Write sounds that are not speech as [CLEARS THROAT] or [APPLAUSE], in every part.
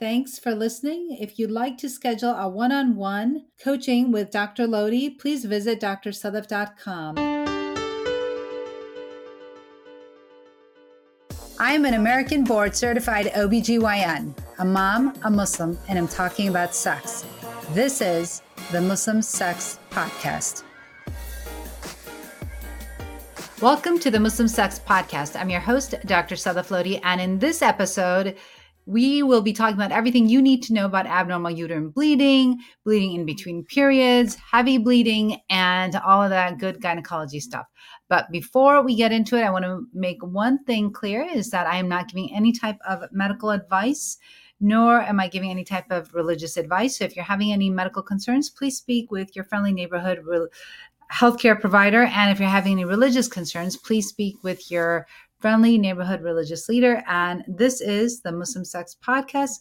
Thanks for listening. If you'd like to schedule a one on one coaching with Dr. Lodhi, please visit drsadaf.com. I'm an American board certified OBGYN, a mom, a Muslim, and I'm talking about sex. This is the Muslim Sex Podcast. Welcome to the Muslim Sex Podcast. I'm your host, Dr. Sadaf Lodhi, and in this episode, we will be talking about everything you need to know about abnormal uterine bleeding, bleeding in mm-hmm. between periods, heavy bleeding, and all of that good gynecology stuff. But before we get into it, I want to make one thing clear is that I am not giving any type of medical advice, nor am I giving any type of religious advice. So if you're having any medical concerns, please speak with your friendly neighborhood re- healthcare provider. And if you're having any religious concerns, please speak with your friendly neighborhood religious leader. And this is the Muslim Sex Podcast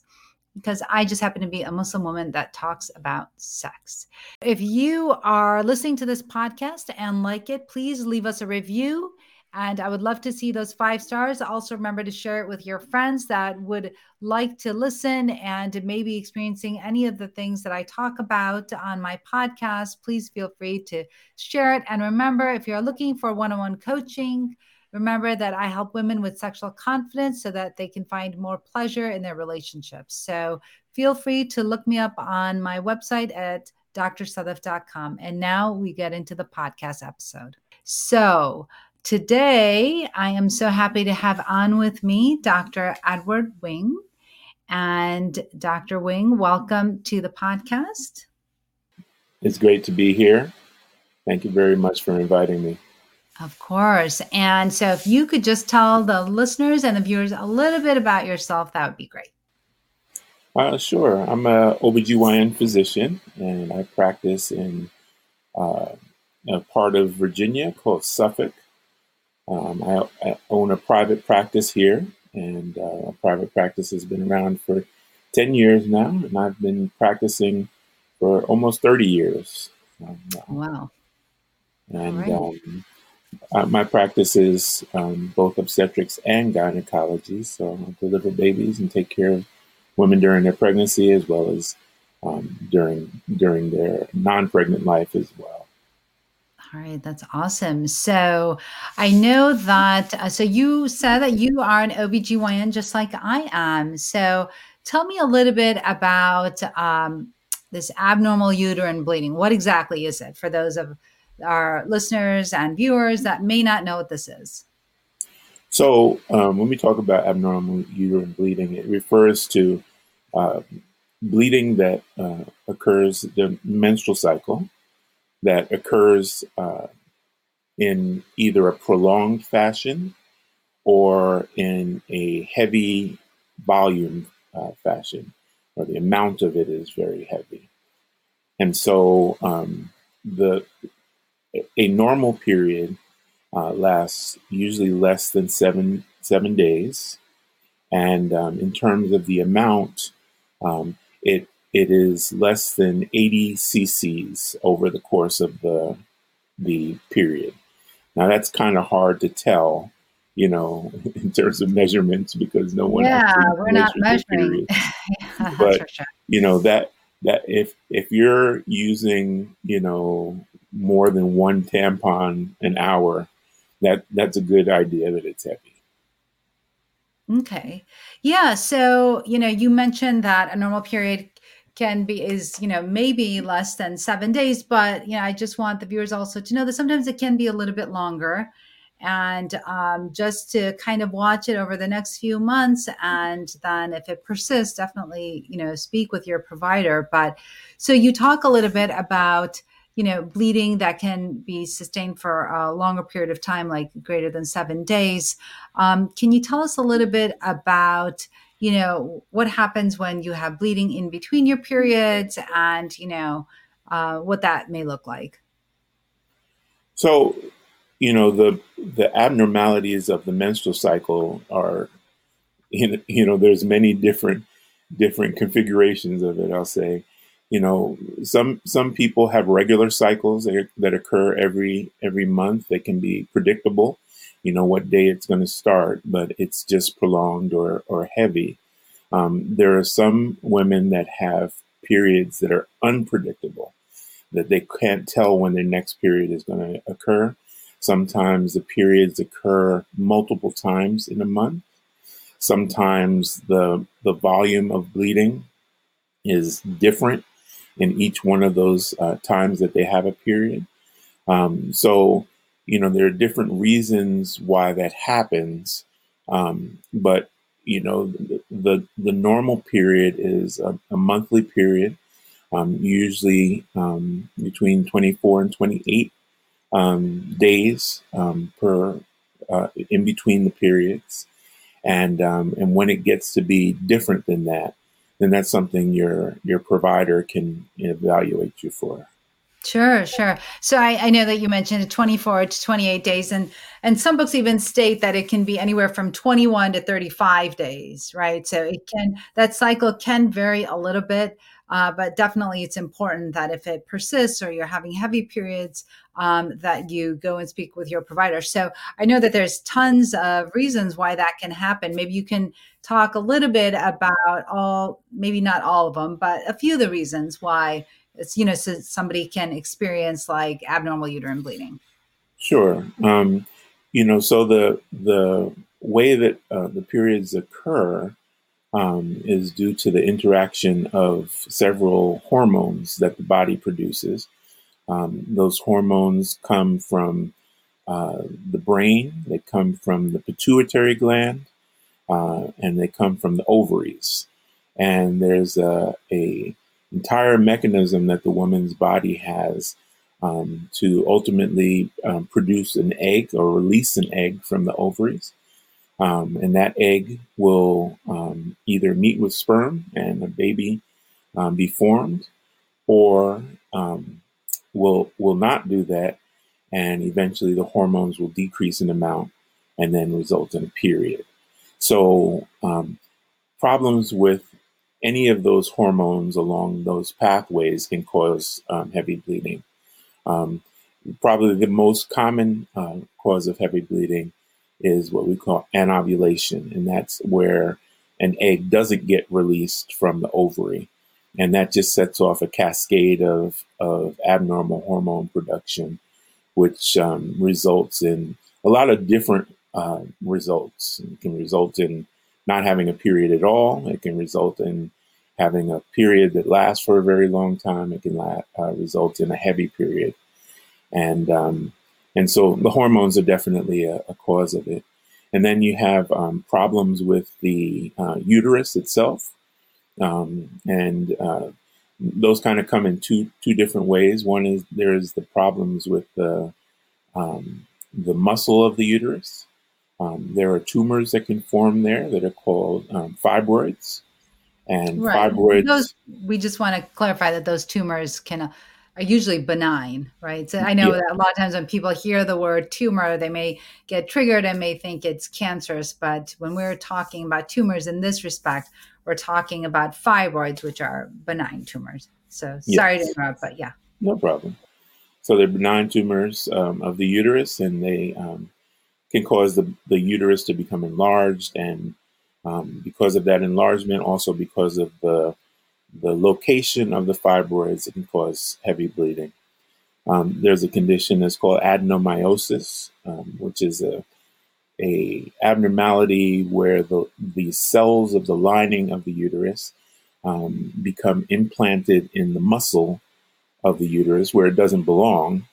because I just happen to be a Muslim woman that talks about sex. If you are listening to this podcast and like it, please leave us a review. And I would love to see those five stars. Also, remember to share it with your friends that would like to listen and maybe experiencing any of the things that I talk about on my podcast. Please feel free to share it. And remember, if you're looking for one on one coaching, Remember that I help women with sexual confidence so that they can find more pleasure in their relationships. So feel free to look me up on my website at drsadaf.com. And now we get into the podcast episode. So today I am so happy to have on with me Dr. Edward Wing. And Dr. Wing, welcome to the podcast. It's great to be here. Thank you very much for inviting me. Of course. And so if you could just tell the listeners and the viewers a little bit about yourself, that would be great. Uh, sure. I'm a OBGYN physician and I practice in uh, a part of Virginia called Suffolk. Um, I, I, own a private practice here and uh, private practice has been around for 10 years now and I've been practicing for almost 30 years. Um, wow. And right. um, uh, my practice is um, both obstetrics and gynecology, so I deliver babies and take care of women during their pregnancy as well as um, during during their non-pregnant life as well. All right, that's awesome. So I know that, uh, so you said that you are an OBGYN just like I am. So tell me a little bit about um, this abnormal uterine bleeding. What exactly is it for those of our listeners and viewers that may not know what this is? So, um, when we talk about abnormal uterine bleeding, it refers to uh, bleeding that uh, occurs the menstrual cycle that occurs uh, in either a prolonged fashion or in a heavy volume uh, fashion, or the amount of it is very heavy. And so, um, the a normal period uh, lasts usually less than seven seven days, and um, in terms of the amount, um, it it is less than 80 cc's over the course of the the period. Now that's kind of hard to tell, you know, [LAUGHS] in terms of measurements because no one yeah we're not measuring. [LAUGHS] yeah, but sure. you know that that if if you're using you know more than one tampon an hour, that that's a good idea that it's heavy. Okay. Yeah. So, you know, you mentioned that a normal period can be is you know maybe less than seven days but you know i just want the viewers also to know that sometimes it can be a little bit longer and um, just to kind of watch it over the next few months and then if it persists definitely you know speak with your provider but so you talk a little bit about you know, bleeding that can be sustained for a longer period of time, like greater than seven days. Um, can you tell us a little bit about, you know, what happens when you have bleeding in between your periods and, you know, uh, what that may look like? So, you know, the the abnormalities of the menstrual cycle are, you know, there's many different different configurations of it. I'll say, you know some some people have regular cycles that, that occur every every month they can be predictable you know what day it's going to start but it's just prolonged or or heavy Um, there are some women that have periods that are unpredictable, that they can't tell when their next period is going to occur. Sometimes the periods occur multiple times in a month. Sometimes the the volume of bleeding is different in each one of those uh, times that they have a period. Um, so, you know, there are different reasons why that happens. Um, but you know, the, the, the normal period is a, a monthly period, um, usually um, between 24 and 28 um, days um, per uh, in between the periods. And and when it gets to be different than that, then that's something your your provider can evaluate you for. Sure, sure. So I, I, know that you mentioned 24 to 28 days, and and some books even state that it can be anywhere from 21 to 35 days, right? So it can that cycle can vary a little bit, uh, but definitely it's important that if it persists or you're having heavy periods, um, that you go and speak with your provider. So I know that there's tons of reasons why that can happen. Maybe you can talk a little bit about all, maybe not all of them, but a few of the reasons why it's you know so somebody can experience like abnormal uterine bleeding. Sure. Um, you know so the the way that uh, the periods occur um, is due to the interaction of several hormones that the body produces. Um, those hormones come from uh, the brain they come from the pituitary gland uh, and they come from the ovaries and there's a, a entire mechanism that the woman's body has um, to ultimately um, produce an egg or release an egg from the ovaries. Um, and that egg will um, either meet with sperm and a baby um, be formed, or um, will will not do that, and eventually the hormones will decrease in amount and then result in a period. So problems with any of those hormones along those pathways can cause um, heavy bleeding. Um, probably the most common uh, cause of heavy bleeding is what we call anovulation, and that's where an egg doesn't get released from the ovary. And that just sets off a cascade of, of abnormal hormone production, which um, results in a lot of different uh, results. It can result in not having a period at all. It can result in having a period that lasts for a very long time. It can la- uh, result in a heavy period, and um, and so the hormones are definitely a, a, cause of it. And then you have um, problems with the uh, uterus itself, um, and uh, those kind of come in two two different ways. One is there is the problems with the um, the muscle of the uterus. Um, there are tumors that can form there that are called um, fibroids and right. fibroids. Those, we just want to clarify that those tumors can uh, are usually benign, right? So I know yeah. that a lot of times when people hear the word tumor, they may get triggered and may think it's cancerous. But when we're talking about tumors in this respect, we're talking about fibroids, which are benign tumors. So sorry yes. to interrupt, but yeah. No problem. So they're benign tumors um, of the uterus, and they um, can cause the, the uterus to become enlarged and um, because of that enlargement, also because of the the location of the fibroids, it can cause heavy bleeding. Um, there's a condition that's called adenomyosis, um, which is a a abnormality where the the cells of the lining of the uterus um, become implanted in the muscle of the uterus where it doesn't belong,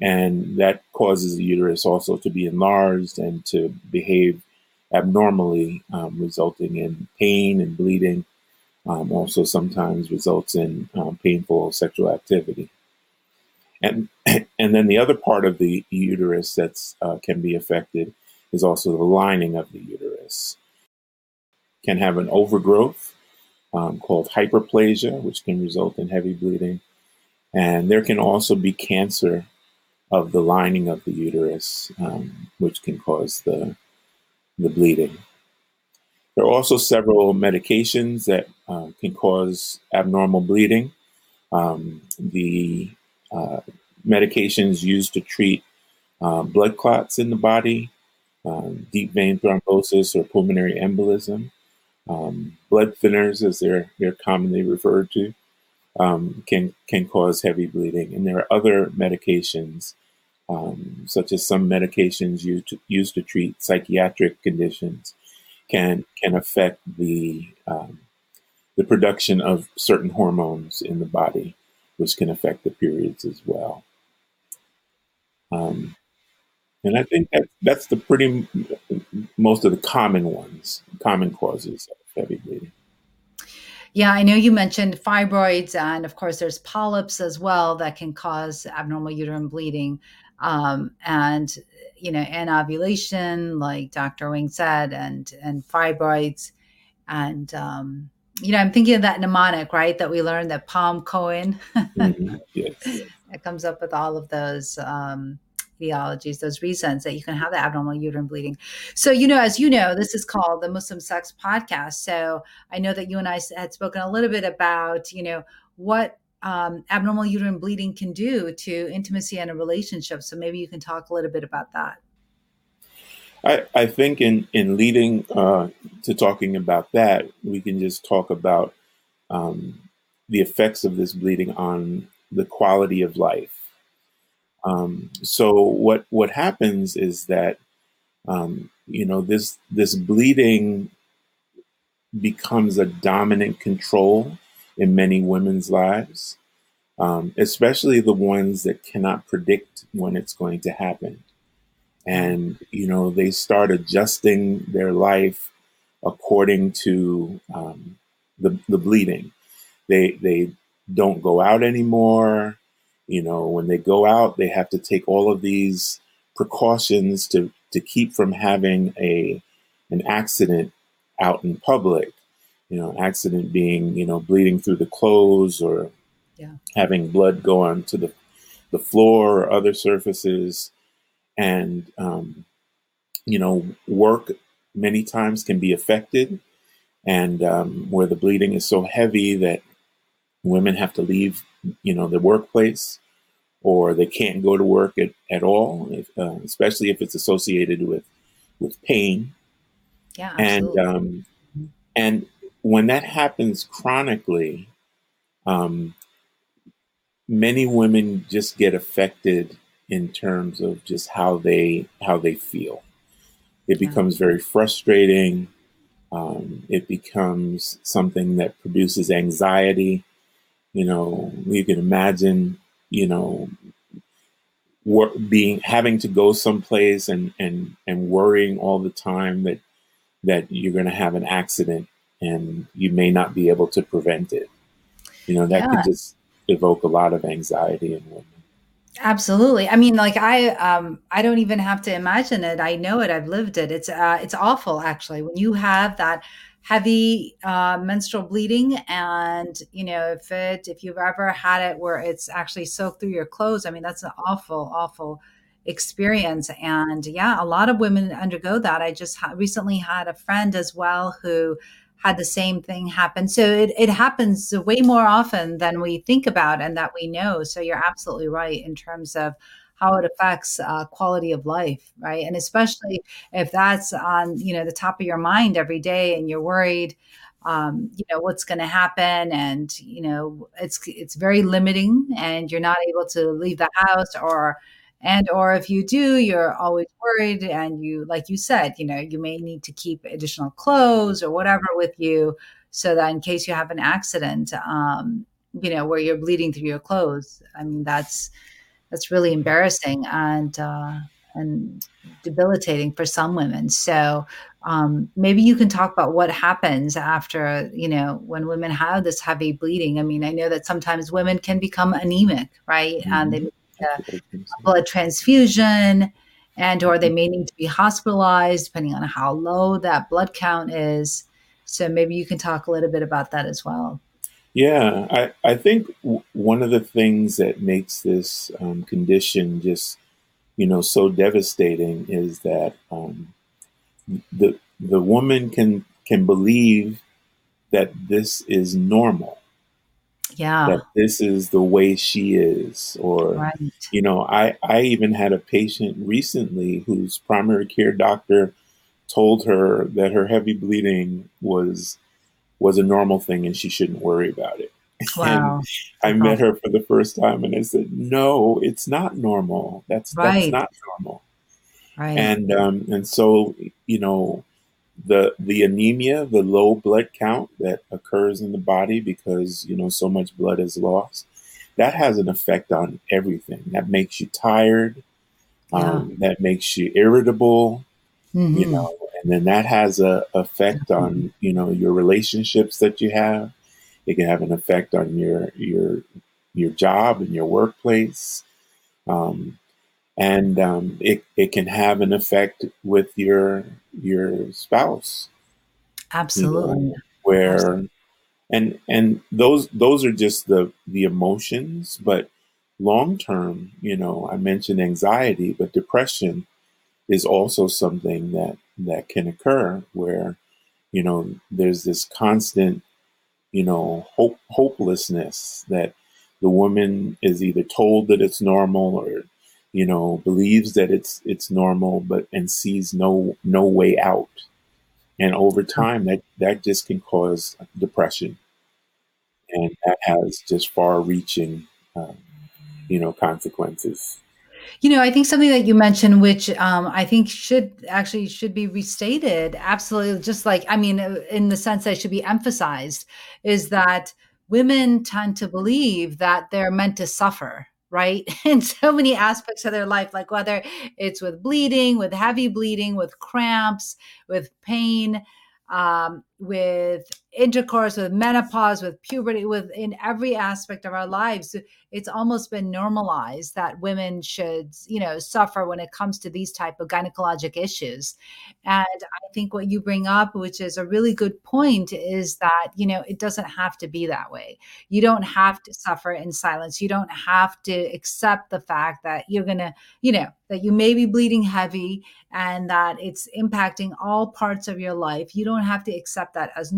and that causes the uterus also to be enlarged and to behave abnormally, um, resulting in pain and bleeding. Um, also, sometimes results in um, painful sexual activity. And [CLEARS THROAT] and then the other part of the uterus that uh, can be affected is also the lining of the uterus. Can have an overgrowth um, called hyperplasia, which can result in heavy bleeding. And there can also be cancer of the lining of the uterus, um, which can cause the the bleeding. There are also several medications that uh, can cause abnormal bleeding. Um, the uh, medications used to treat uh, blood clots in the body, um, deep vein thrombosis, or pulmonary embolism Um, blood thinners, as they're they're commonly referred to, um, can can cause heavy bleeding, and there are other medications, um, such as some medications used to, used to treat psychiatric conditions, can can affect the um, the production of certain hormones in the body, which can affect the periods as well. Um, and I think that that's the pretty most of the common ones, common causes of heavy bleeding. Yeah, I know you mentioned fibroids, and of course, there's polyps as well that can cause abnormal uterine bleeding. Um, and you know, anovulation, like Dr. Wing said, and and fibroids, and um, you know, I'm thinking of that mnemonic, right? That we learned that PALM-COEIN. mm-hmm. yes. [LAUGHS] It comes up with all of those um, etiologies, those reasons that you can have the abnormal uterine bleeding. So, you know, as you know, this is called the Muslim Sex Podcast. So I know that you and I had spoken a little bit about, you know, what um, abnormal uterine bleeding can do to intimacy and a relationship. So maybe you can talk a little bit about that. I, I think in, in leading uh, to talking about that, we can just talk about um, the effects of this bleeding on the quality of life. Um, so what what happens is that um, you know this this bleeding becomes a dominant control in many women's lives, um, especially the ones that cannot predict when it's going to happen, and you know they start adjusting their life according to um, the the bleeding. They they don't go out anymore. You know, when they go out, they have to take all of these precautions to, to keep from having a an accident out in public. You know, accident being, you know, bleeding through the clothes or yeah. having blood go onto the, the floor or other surfaces. And, um, you know, work many times can be affected. And um, where the bleeding is so heavy that women have to leave you know, the workplace, or they can't go to work at, at all, if, uh, especially if it's associated with with pain. Yeah, absolutely. and um, and when that happens chronically, um, many women just get affected in terms of just how they how they feel. It becomes very frustrating. Um, it becomes something that produces anxiety. You know, you can imagine, you know, wor- being having to go someplace and and and worrying all the time that that you're going to have an accident and you may not be able to prevent it. You know, that yeah. could just evoke a lot of anxiety in women. Absolutely. I mean, like I, um, I don't even have to imagine it. I know it. I've lived it. It's, uh, it's awful actually when you have that heavy uh, menstrual bleeding. And you know if it if you've ever had it where it's actually soaked through your clothes i mean that's an awful awful experience. And yeah a lot of women undergo that. I just ha- recently had a friend as well who had the same thing happen. So it, it happens way more often than we think about and that we know. So you're absolutely right in terms of how it affects uh, quality of life, right? And especially if that's on you know the top of your mind every day, and you're worried, um, you know what's going to happen, and you know it's it's very limiting, and you're not able to leave the house or and or if you do you're always worried and you like you said you know you may need to keep additional clothes or whatever with you so that in case you have an accident um, you know where you're bleeding through your clothes i mean that's that's really embarrassing and uh, and debilitating for some women. So um, maybe you can talk about what happens after you know when women have this heavy bleeding. I mean, I know that sometimes women can become anemic, right? Mm-hmm. And they need a blood transfusion and or they may need to be hospitalized depending on how low that blood count is so maybe you can talk a little bit about that as well yeah, I, I think w- one of the things that makes this um, condition just, you know, so devastating is that um, the the woman can can believe that this is normal. Yeah. That this is the way she is. Or, right. you know, I, I even had a patient recently whose primary care doctor told her that her heavy bleeding was was a normal thing and she shouldn't worry about it. [LAUGHS] Wow. I met her for the first time and I said, "No, it's not normal. That's right. that's not normal." Right. And um, and so you know, the the anemia, the low blood count that occurs in the body because you know so much blood is lost, that has an effect on everything. That makes you tired. Um, That makes you irritable. Mm-hmm. You know, and then that has a effect on you know your relationships that you have. It can have an effect on your your your job and your workplace. Um, and um, it, it can have an effect with your your spouse absolutely you know, where absolutely. and and those those are just the the emotions but long term you know i mentioned anxiety but depression is also something that that can occur where you know there's this constant you know hope hopelessness that the woman is either told that it's normal or you know, believes that it's it's normal, but and sees no no way out. And over time, that that just can cause depression, and that has just far-reaching, um, you know, consequences. You know, I think something that you mentioned, which um, I think should actually should be restated, absolutely, just like I mean, in the sense that should be emphasized, is that women tend to believe that they're meant to suffer right? [LAUGHS] In so many aspects of their life, like whether it's with bleeding, with heavy bleeding, with cramps, with pain, um, with intercourse, with menopause, with puberty, with in every aspect of our lives. It's almost been normalized that women should, you know, suffer when it comes to these type of gynecologic issues. And I think what you bring up, which is a really good point, is that, you know, it doesn't have to be that way. You don't have to suffer in silence. You don't have to accept the fact that you're to, you know, that you may be bleeding heavy and that it's impacting all parts of your life. You don't have to accept that as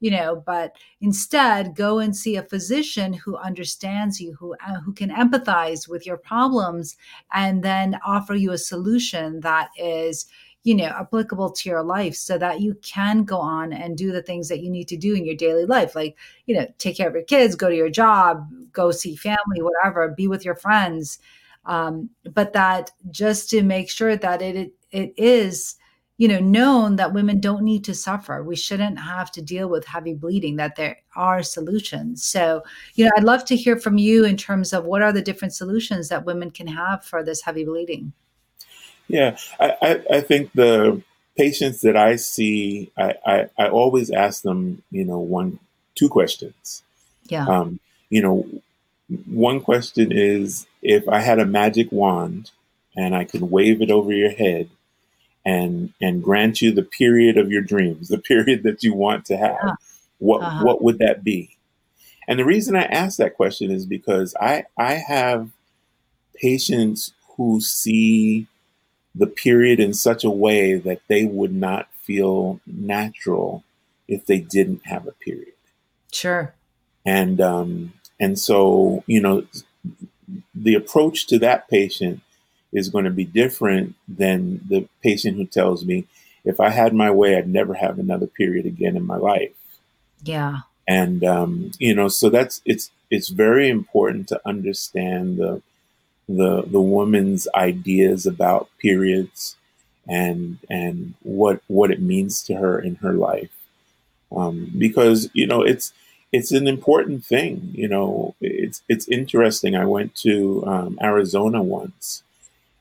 you know but instead go and see a physician who understands you who uh, who can empathize with your problems and then offer you a solution that is you know applicable to your life so that you can go on and do the things that you need to do in your daily life like you know take care of your kids go to your job go see family whatever be with your friends. Um, but that just to make sure that it it, it is you know known that women don't need to suffer. We shouldn't have to deal with heavy bleeding that there are solutions. So you know i'd love to hear from you in terms of what are the different solutions that women can have for this heavy bleeding. Yeah i, I, I think the patients that i see I, I, I always ask them you know one two questions. Yeah. Um, you know one question is if i had a magic wand and i could wave it over your head and and grant you the period of your dreams, the period that you want to have, uh-huh. what uh-huh. what would that be? And the reason I ask that question is because I I have patients who see the period in such a way that they would not feel natural if they didn't have a period. Sure. And um, and so you know the approach to that patient is going to be different than the patient who tells me, if I had my way, I'd never have another period again in my life. Yeah. And um, you know, so that's it's it's very important to understand the the the woman's ideas about periods and and what what it means to her in her life. Um, because you know it's it's an important thing. You know, it's it's interesting. I went to um, Arizona once,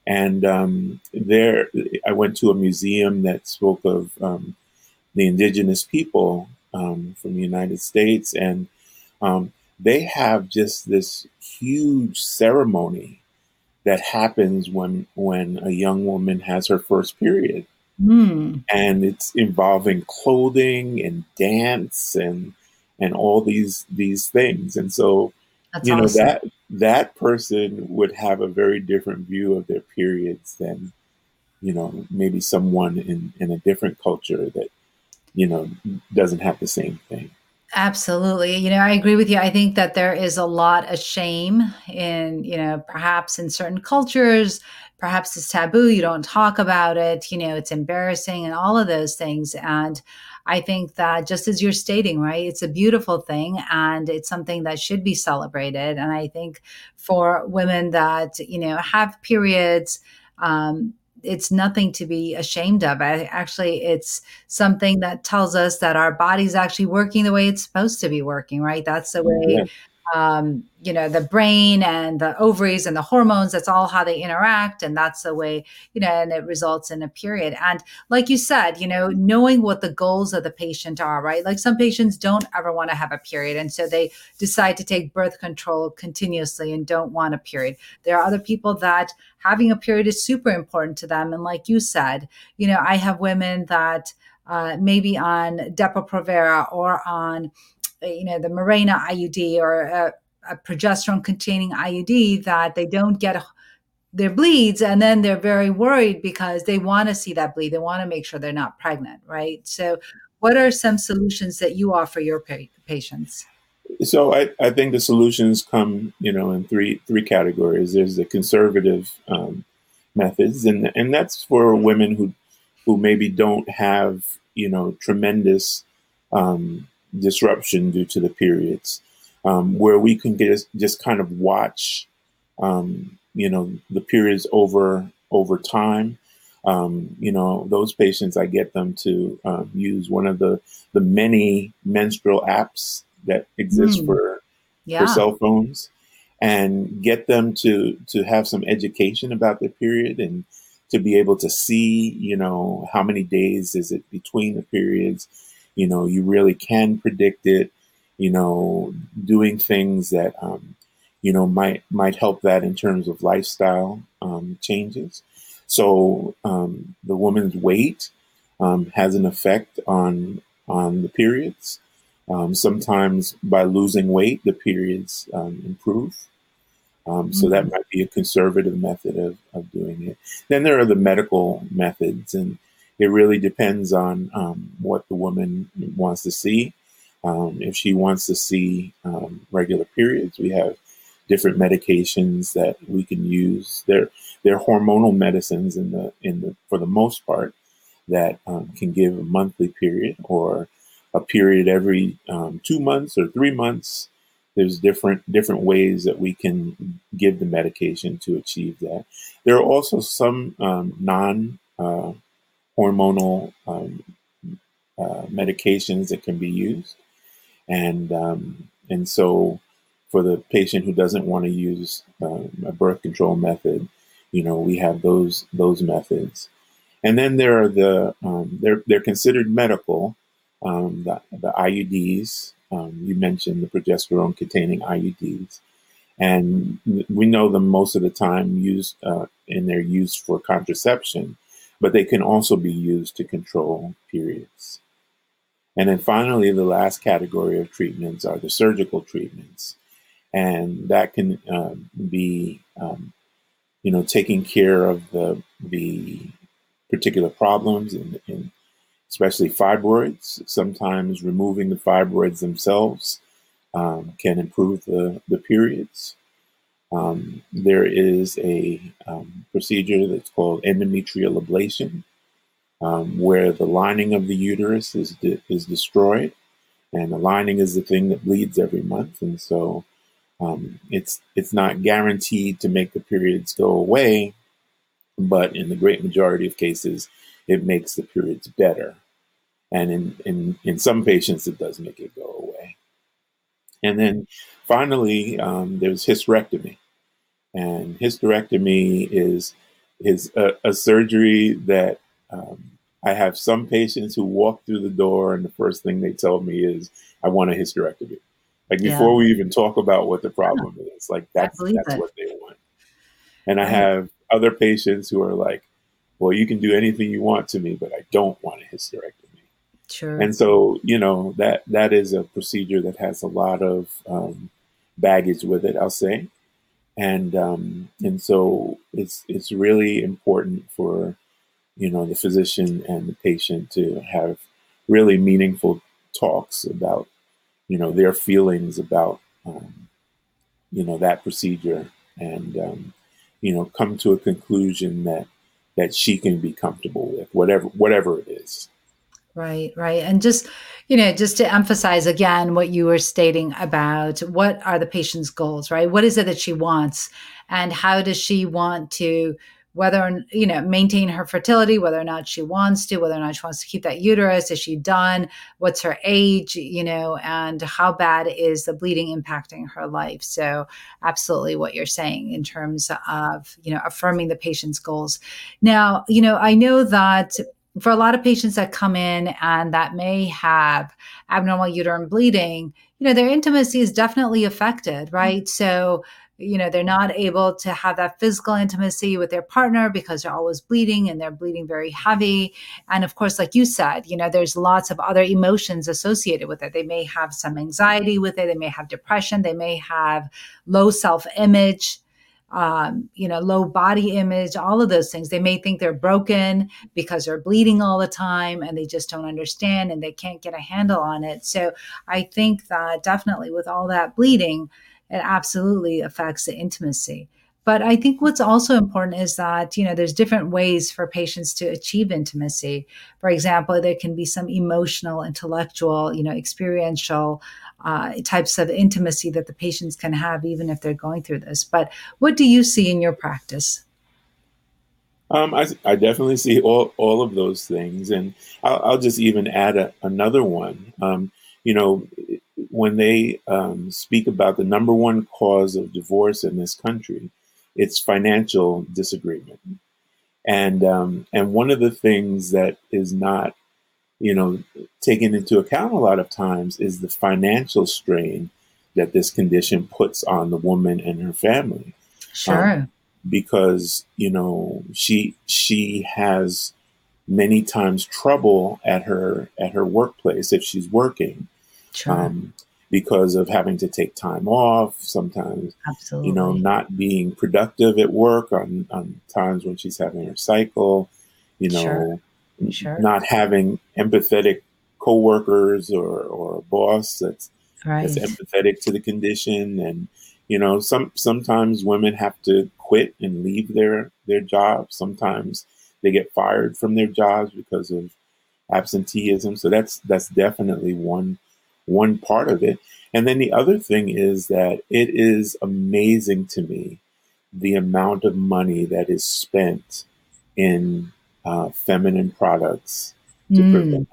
and um, there, I went to a museum that spoke of um, the indigenous people um, from the United States, and um, they have just this huge ceremony that happens when when a young woman has her first period, mm. and it's involving clothing and dance and and all these these things, and so That's you know awesome. that that person would have a very different view of their periods than, you know, maybe someone in, in a different culture that, you know, doesn't have the same thing. Absolutely. You know, I agree with you. I think that there is a lot of shame in, you know, perhaps in certain cultures perhaps it's taboo you don't talk about it you know it's embarrassing and all of those things and I think that just as you're stating, right, it's a beautiful thing and it's something that should be celebrated. And I think for women that, you know, have periods, um, it's nothing to be ashamed of. I, actually, it's something that tells us that our body's actually working the way it's supposed to be working, right? That's the way yeah um, you know the brain and the ovaries and the hormones that's all how they interact and that's the way you know and it results in a period. And like you said you know knowing what the goals of the patient are right? Like some patients don't ever want to have a period and so they decide to take birth control continuously and don't want a period. There are other people that having a period is super important to them and like you said you know i have women that uh, maybe on Depo-Provera or on you know, the Mirena IUD or a, a progesterone containing IUD that they don't get their bleeds and then they're very worried because they want to see that bleed. They want to make sure they're not pregnant, right? So, what are some solutions that you offer your pa- patients? So I, I think the solutions come, you know, in three three categories. There's the conservative um, methods, and and that's for women who who maybe don't have, you know, tremendous um, disruption due to the periods, um, where we can get just kind of watch, um, you know, the periods over over time. Um, you know, those patients, I get them to um, use one of the the many menstrual apps that exist mm. for yeah. for cell phones, and get them to to have some education about their period and to be able to see, you know, how many days is it between the periods you know, you really can predict it. You know, doing things that um, you know might might help that in terms of lifestyle um, changes. So um, the woman's weight um, has an effect on on the periods. Um, sometimes by losing weight, the periods um, improve. Um, so that mm-hmm. might be a conservative method of, of doing it. Then there are the medical methods, and it really depends on um, what the woman wants to see. Um, if she wants to see um, regular periods, we have different medications that we can use. They're they're hormonal medicines in the in the for the most part that um, can give a monthly period or a period every um, two months or three months. There's different different ways that we can give the medication to achieve that. There are also some um, non uh, hormonal um, uh, medications that can be used, and um, and so for the patient who doesn't want to use um, a birth control method, you know, we have those those methods, and then there are the um, they're they're considered medical, um, the the IUDs. Um, you mentioned the progesterone containing IUDs and we know them most of the time used uh, and they're used for contraception but they can also be used to control periods. And then finally, the last category of treatments are the surgical treatments. And that can um, be, um, you know, taking care of the, the particular problems, and, and especially fibroids. Sometimes removing the fibroids themselves um, can improve the, the periods. Um, there is a um, procedure that's called endometrial ablation, um, where the lining of the uterus is de- is destroyed, and the lining is the thing that bleeds every month, and so um, it's it's not guaranteed to make the periods go away, but in the great majority of cases, it makes the periods better, and in in in some patients, it does make it go away. And then finally, um, there's hysterectomy. And hysterectomy is, is a, a surgery that um, I have some patients who walk through the door, and the first thing they tell me is, I want a hysterectomy. Like before yeah. we even talk about what the problem yeah. is, like that's that's it. what they want. And I have other patients who are like, well, you can do anything you want to me, but I don't want a hysterectomy. Sure. And so, you know, that that is a procedure that has a lot of um, baggage with it, I'll say. And um, and so it's it's really important for you know the physician and the patient to have really meaningful talks about you know their feelings about um, you know that procedure and um, you know, come to a conclusion that that she can be comfortable with, whatever whatever it is. Right, right. And just, you know, just to emphasize again what you were stating about what are the patient's goals, right? What is it that she wants? And how does she want to whether you know maintain her fertility whether or not she wants to whether or not she wants to keep that uterus is she done what's her age you know and how bad is the bleeding impacting her life so absolutely what you're saying in terms of you know affirming the patient's goals now you know i know that for a lot of patients that come in and that may have abnormal uterine bleeding you know their intimacy is definitely affected right? Mm-hmm. so you know they're not able to have that physical intimacy with their partner because they're always bleeding and they're bleeding very heavy. And of course like you said you know there's lots of other emotions associated with it. They may have some anxiety with it. They may have depression. They may have low self-image um, you know, low body image, all of those things. They may think they're broken because they're bleeding all the time and they just don't understand and they can't get a handle on it. So I think that definitely with all that bleeding, it absolutely affects the intimacy. But I think what's also important is that, you know, there's different ways for patients to achieve intimacy. For example, there can be some emotional, intellectual, you know, experiential uh, types of intimacy that the patients can have, even if they're going through this. But what do you see in your practice? Um, I, I, definitely see all, all of those things. And I'll, I'll just even add a, another one. Um, you know, when they um, speak about the number one cause of divorce in this country, it's financial disagreement. And um, and one of the things that is not, you know, taken into account a lot of times is the financial strain that this condition puts on the woman and her family. Sure. Um, because you know she she has many times trouble at her at her workplace if she's working Sure. Um, because of having to take time off, sometimes, Absolutely. you know, not being productive at work on, on times when she's having her cycle, you know, sure. Sure. not having empathetic coworkers or, or a boss that's, right. that's empathetic to the condition. And, you know, some, sometimes women have to quit and leave their, their jobs. Sometimes they get fired from their jobs because of absenteeism. So that's, that's definitely one one part of it. And then the other thing is that it is amazing to me the amount of money that is spent in uh, feminine products to mm. prevent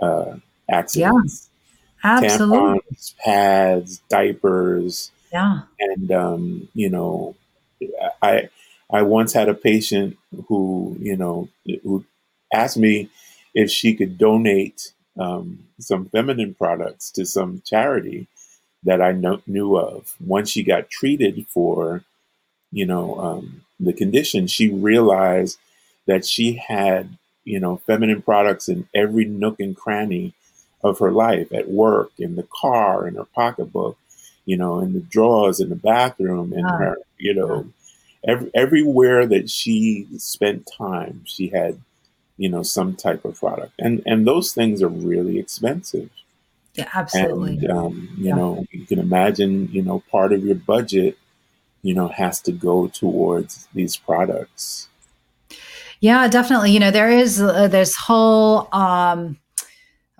uh, accidents. Yeah, absolutely. Tampons, pads, diapers. Yeah. And, um, you know, I, I once had a patient who, you know, who asked me if she could donate um, some feminine products to some charity that I know, knew of. Once she got treated for, you know, um, the condition, she realized that she had, you know, feminine products in every nook and cranny of her life at work, in the car, in her pocketbook, you know, in the drawers, in the bathroom, in her, you know, every, everywhere that she spent time, she had you know some type of product. And and those things are really expensive. Yeah absolutely. And um, you yeah. know you can imagine you know part of your budget you know has to go towards these products yeah definitely you know there is uh, this whole um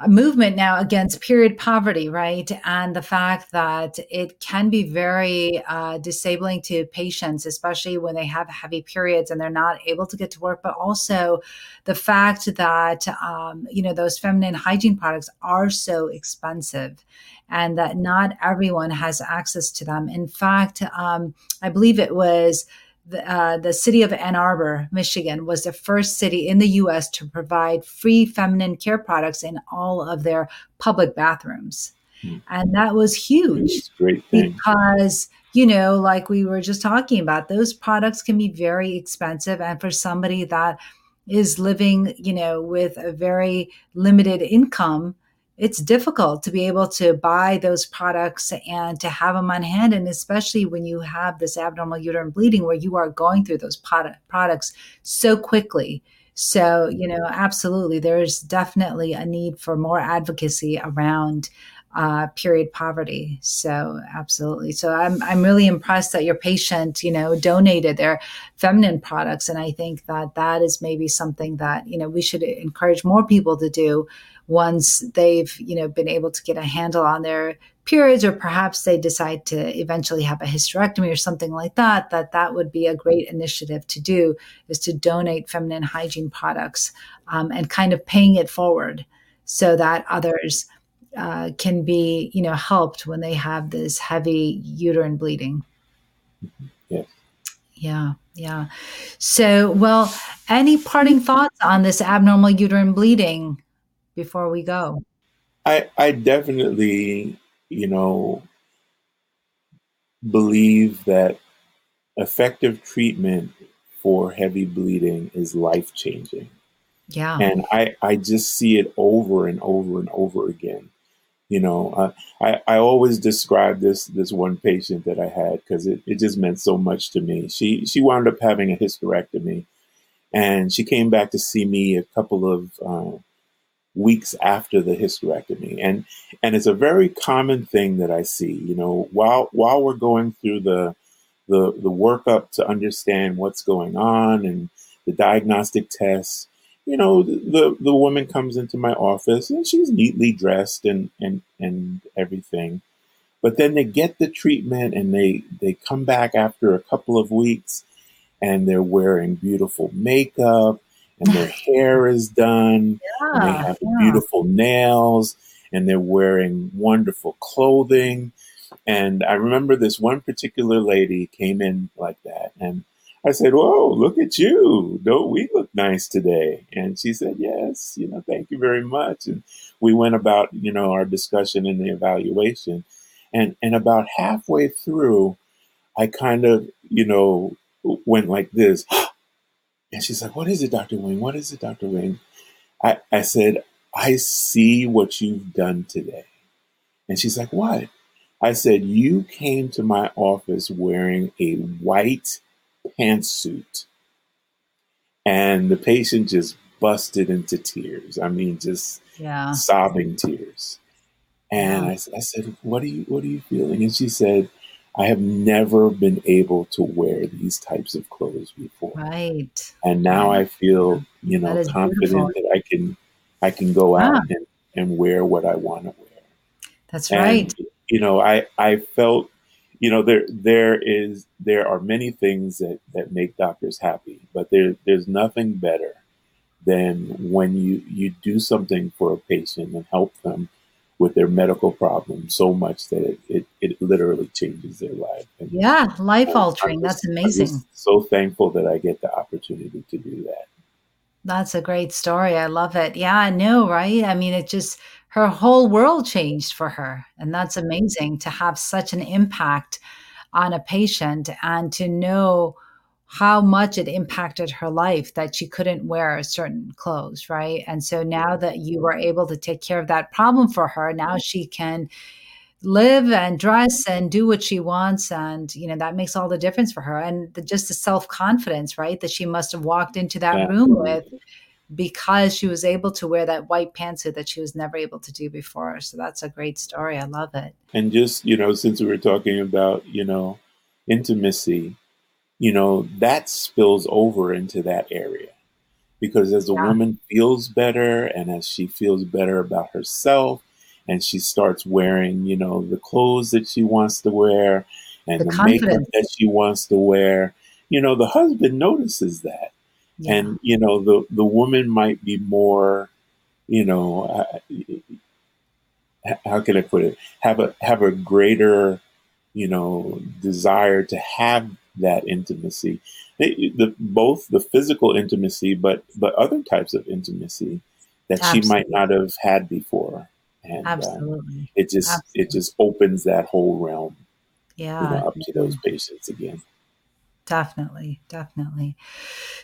movement now against period poverty, right? And the fact that it can be very uh, disabling to patients, especially when they have heavy periods and they're not able to get to work. But also the fact that, um, you know, those feminine hygiene products are so expensive and that not everyone has access to them. In fact, um, I believe it was the, uh, the city of Ann Arbor, Michigan, was the first city in the US to provide free feminine care products in all of their public bathrooms. Hmm. And that was huge. Great thing. Because, you know, like we were just talking about, those products can be very expensive. And for somebody that is living, you know, with a very limited income, it's difficult to be able to buy those products and to have them on hand. And especially when you have this abnormal uterine bleeding where you are going through those products so quickly. So, you know, absolutely, there's definitely a need for more advocacy around uh, period poverty. So absolutely. So I'm I'm really impressed that your patient, you know, donated their feminine products, and I think that that is maybe something that you know we should encourage more people to do once they've you know been able to get a handle on their periods or perhaps they decide to eventually have a hysterectomy or something like that that that would be a great initiative to do is to donate feminine hygiene products um, and kind of paying it forward so that others uh, can be, you know, helped when they have this heavy uterine bleeding. Yeah. Yeah, yeah. So, well, any parting thoughts on this abnormal uterine bleeding before we go? I I definitely, you know, believe that effective treatment for heavy bleeding is life changing. Yeah. And I, I just see it over and over and over again. You know, uh, I, I always describe this this one patient that I had because it, it just meant so much to me. She she wound up having a hysterectomy, and she came back to see me a couple of uh, weeks after the hysterectomy, and and it's a very common thing that I see. You know, while while we're going through the the the workup to understand what's going on and the diagnostic tests, you know, the the woman comes into my office and she's neatly dressed and and and everything. But then they get the treatment and they they come back after a couple of weeks and they're wearing beautiful makeup and their [LAUGHS] hair is done yeah, and they have yeah. beautiful nails and they're wearing wonderful clothing. And I remember this one particular lady came in like that and I said, Whoa, look at you. Don't we look nice today? And she said, Yes, you know, thank you very much. And we went about, you know, our discussion and the evaluation. And and about halfway through, I kind of, you know, went like this. [GASPS] And she's like, What is it, Dr. Wing? What is it, Dr. Wing? I, I said, I see what you've done today. And she's like, What? I said, You came to my office wearing a white pantsuit. And the patient just busted into tears. I mean, just yeah. sobbing tears. And. I, I said, "What are you? What are you feeling?" And she said, "I have never been able to wear these types of clothes before. Right. And now. I feel, you know, confident beautiful. that I can, I can go out and, and wear what I want to wear. That's and, right. You know, I I felt you know there there is there are many things that that make doctors happy but there there's nothing better than when you you do something for a patient and help them with their medical problem so much that it, it, it literally changes their life. And yeah, life altering. That's amazing. so thankful that I get the opportunity to do that. That's a great story. I love it. Yeah, I know, right? I mean, it just her whole world changed for her. And that's amazing to have such an impact on a patient and to know how much it impacted her life that she couldn't wear certain clothes, right? And so now that you were able to take care of that problem for her, now she can live and dress and do what she wants and you know that makes all the difference for her and the, just the self-confidence right that she must have walked into that yeah. room with because she was able to wear that white pantsuit that she was never able to do before. So that's a great story. I love it. And just, you know, since we were talking about, you know, intimacy, you know, that spills over into that area. Because as a yeah. woman feels better and as she feels better about herself and she starts wearing, you know, the clothes that she wants to wear and the, the makeup that she wants to wear, you know, the husband notices that yeah. and you know the the woman might be more you know uh, how can i put it have a have a greater you know desire to have that intimacy the, the both the physical intimacy but but other types of intimacy that Absolutely. she might not have had before and uh, Absolutely. Uh, it just Absolutely. it just opens that whole realm yeah you know, up to those patients again Definitely, definitely.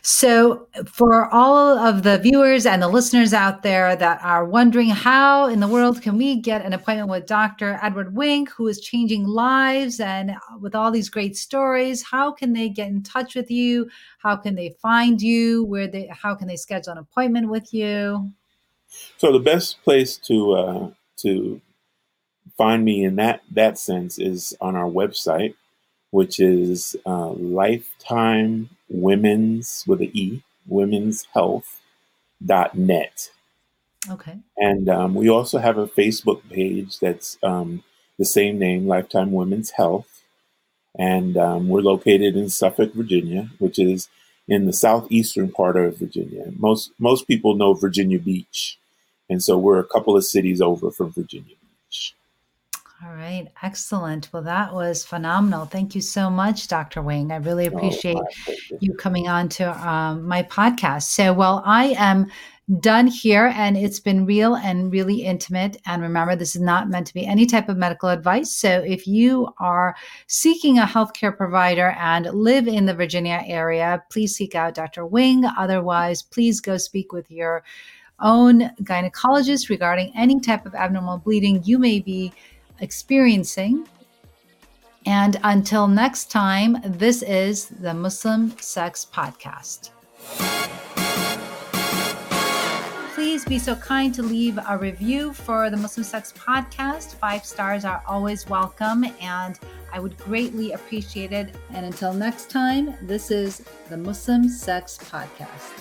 So, for all of the viewers and the listeners out there that are wondering how in the world can we get an appointment with Dr. Edward Wing, who is changing lives and with all these great stories, how can they get in touch with you? How can they find you? Where they how can they schedule an appointment with you? So, the best place to uh, to find me in that that sense is on our website, which is uh, Lifetime Women's with an E, Women's Health dot net. Okay. And um, we also have a Facebook page that's um, the same name, Lifetime Women's Health. And um, we're located in Suffolk, Virginia, which is in the southeastern part of Virginia. Most most people know Virginia Beach, and so we're a couple of cities over from Virginia. All right, excellent. Well, that was phenomenal. Thank you so much, Dr. Wing. I really oh, appreciate oh, you coming on to um, my podcast. So, well, I am done here and it's been real and really intimate and remember this is not meant to be any type of medical advice so if you are seeking a healthcare provider and live in the virginia area please seek out dr wing otherwise please go speak with your own gynecologist regarding any type of abnormal bleeding you may be experiencing and until next time this is the muslim sex podcast please be so kind to leave a review for the Muslim Sex Podcast. Five stars are always welcome, and I would greatly appreciate it. And until next time, this is the Muslim Sex Podcast.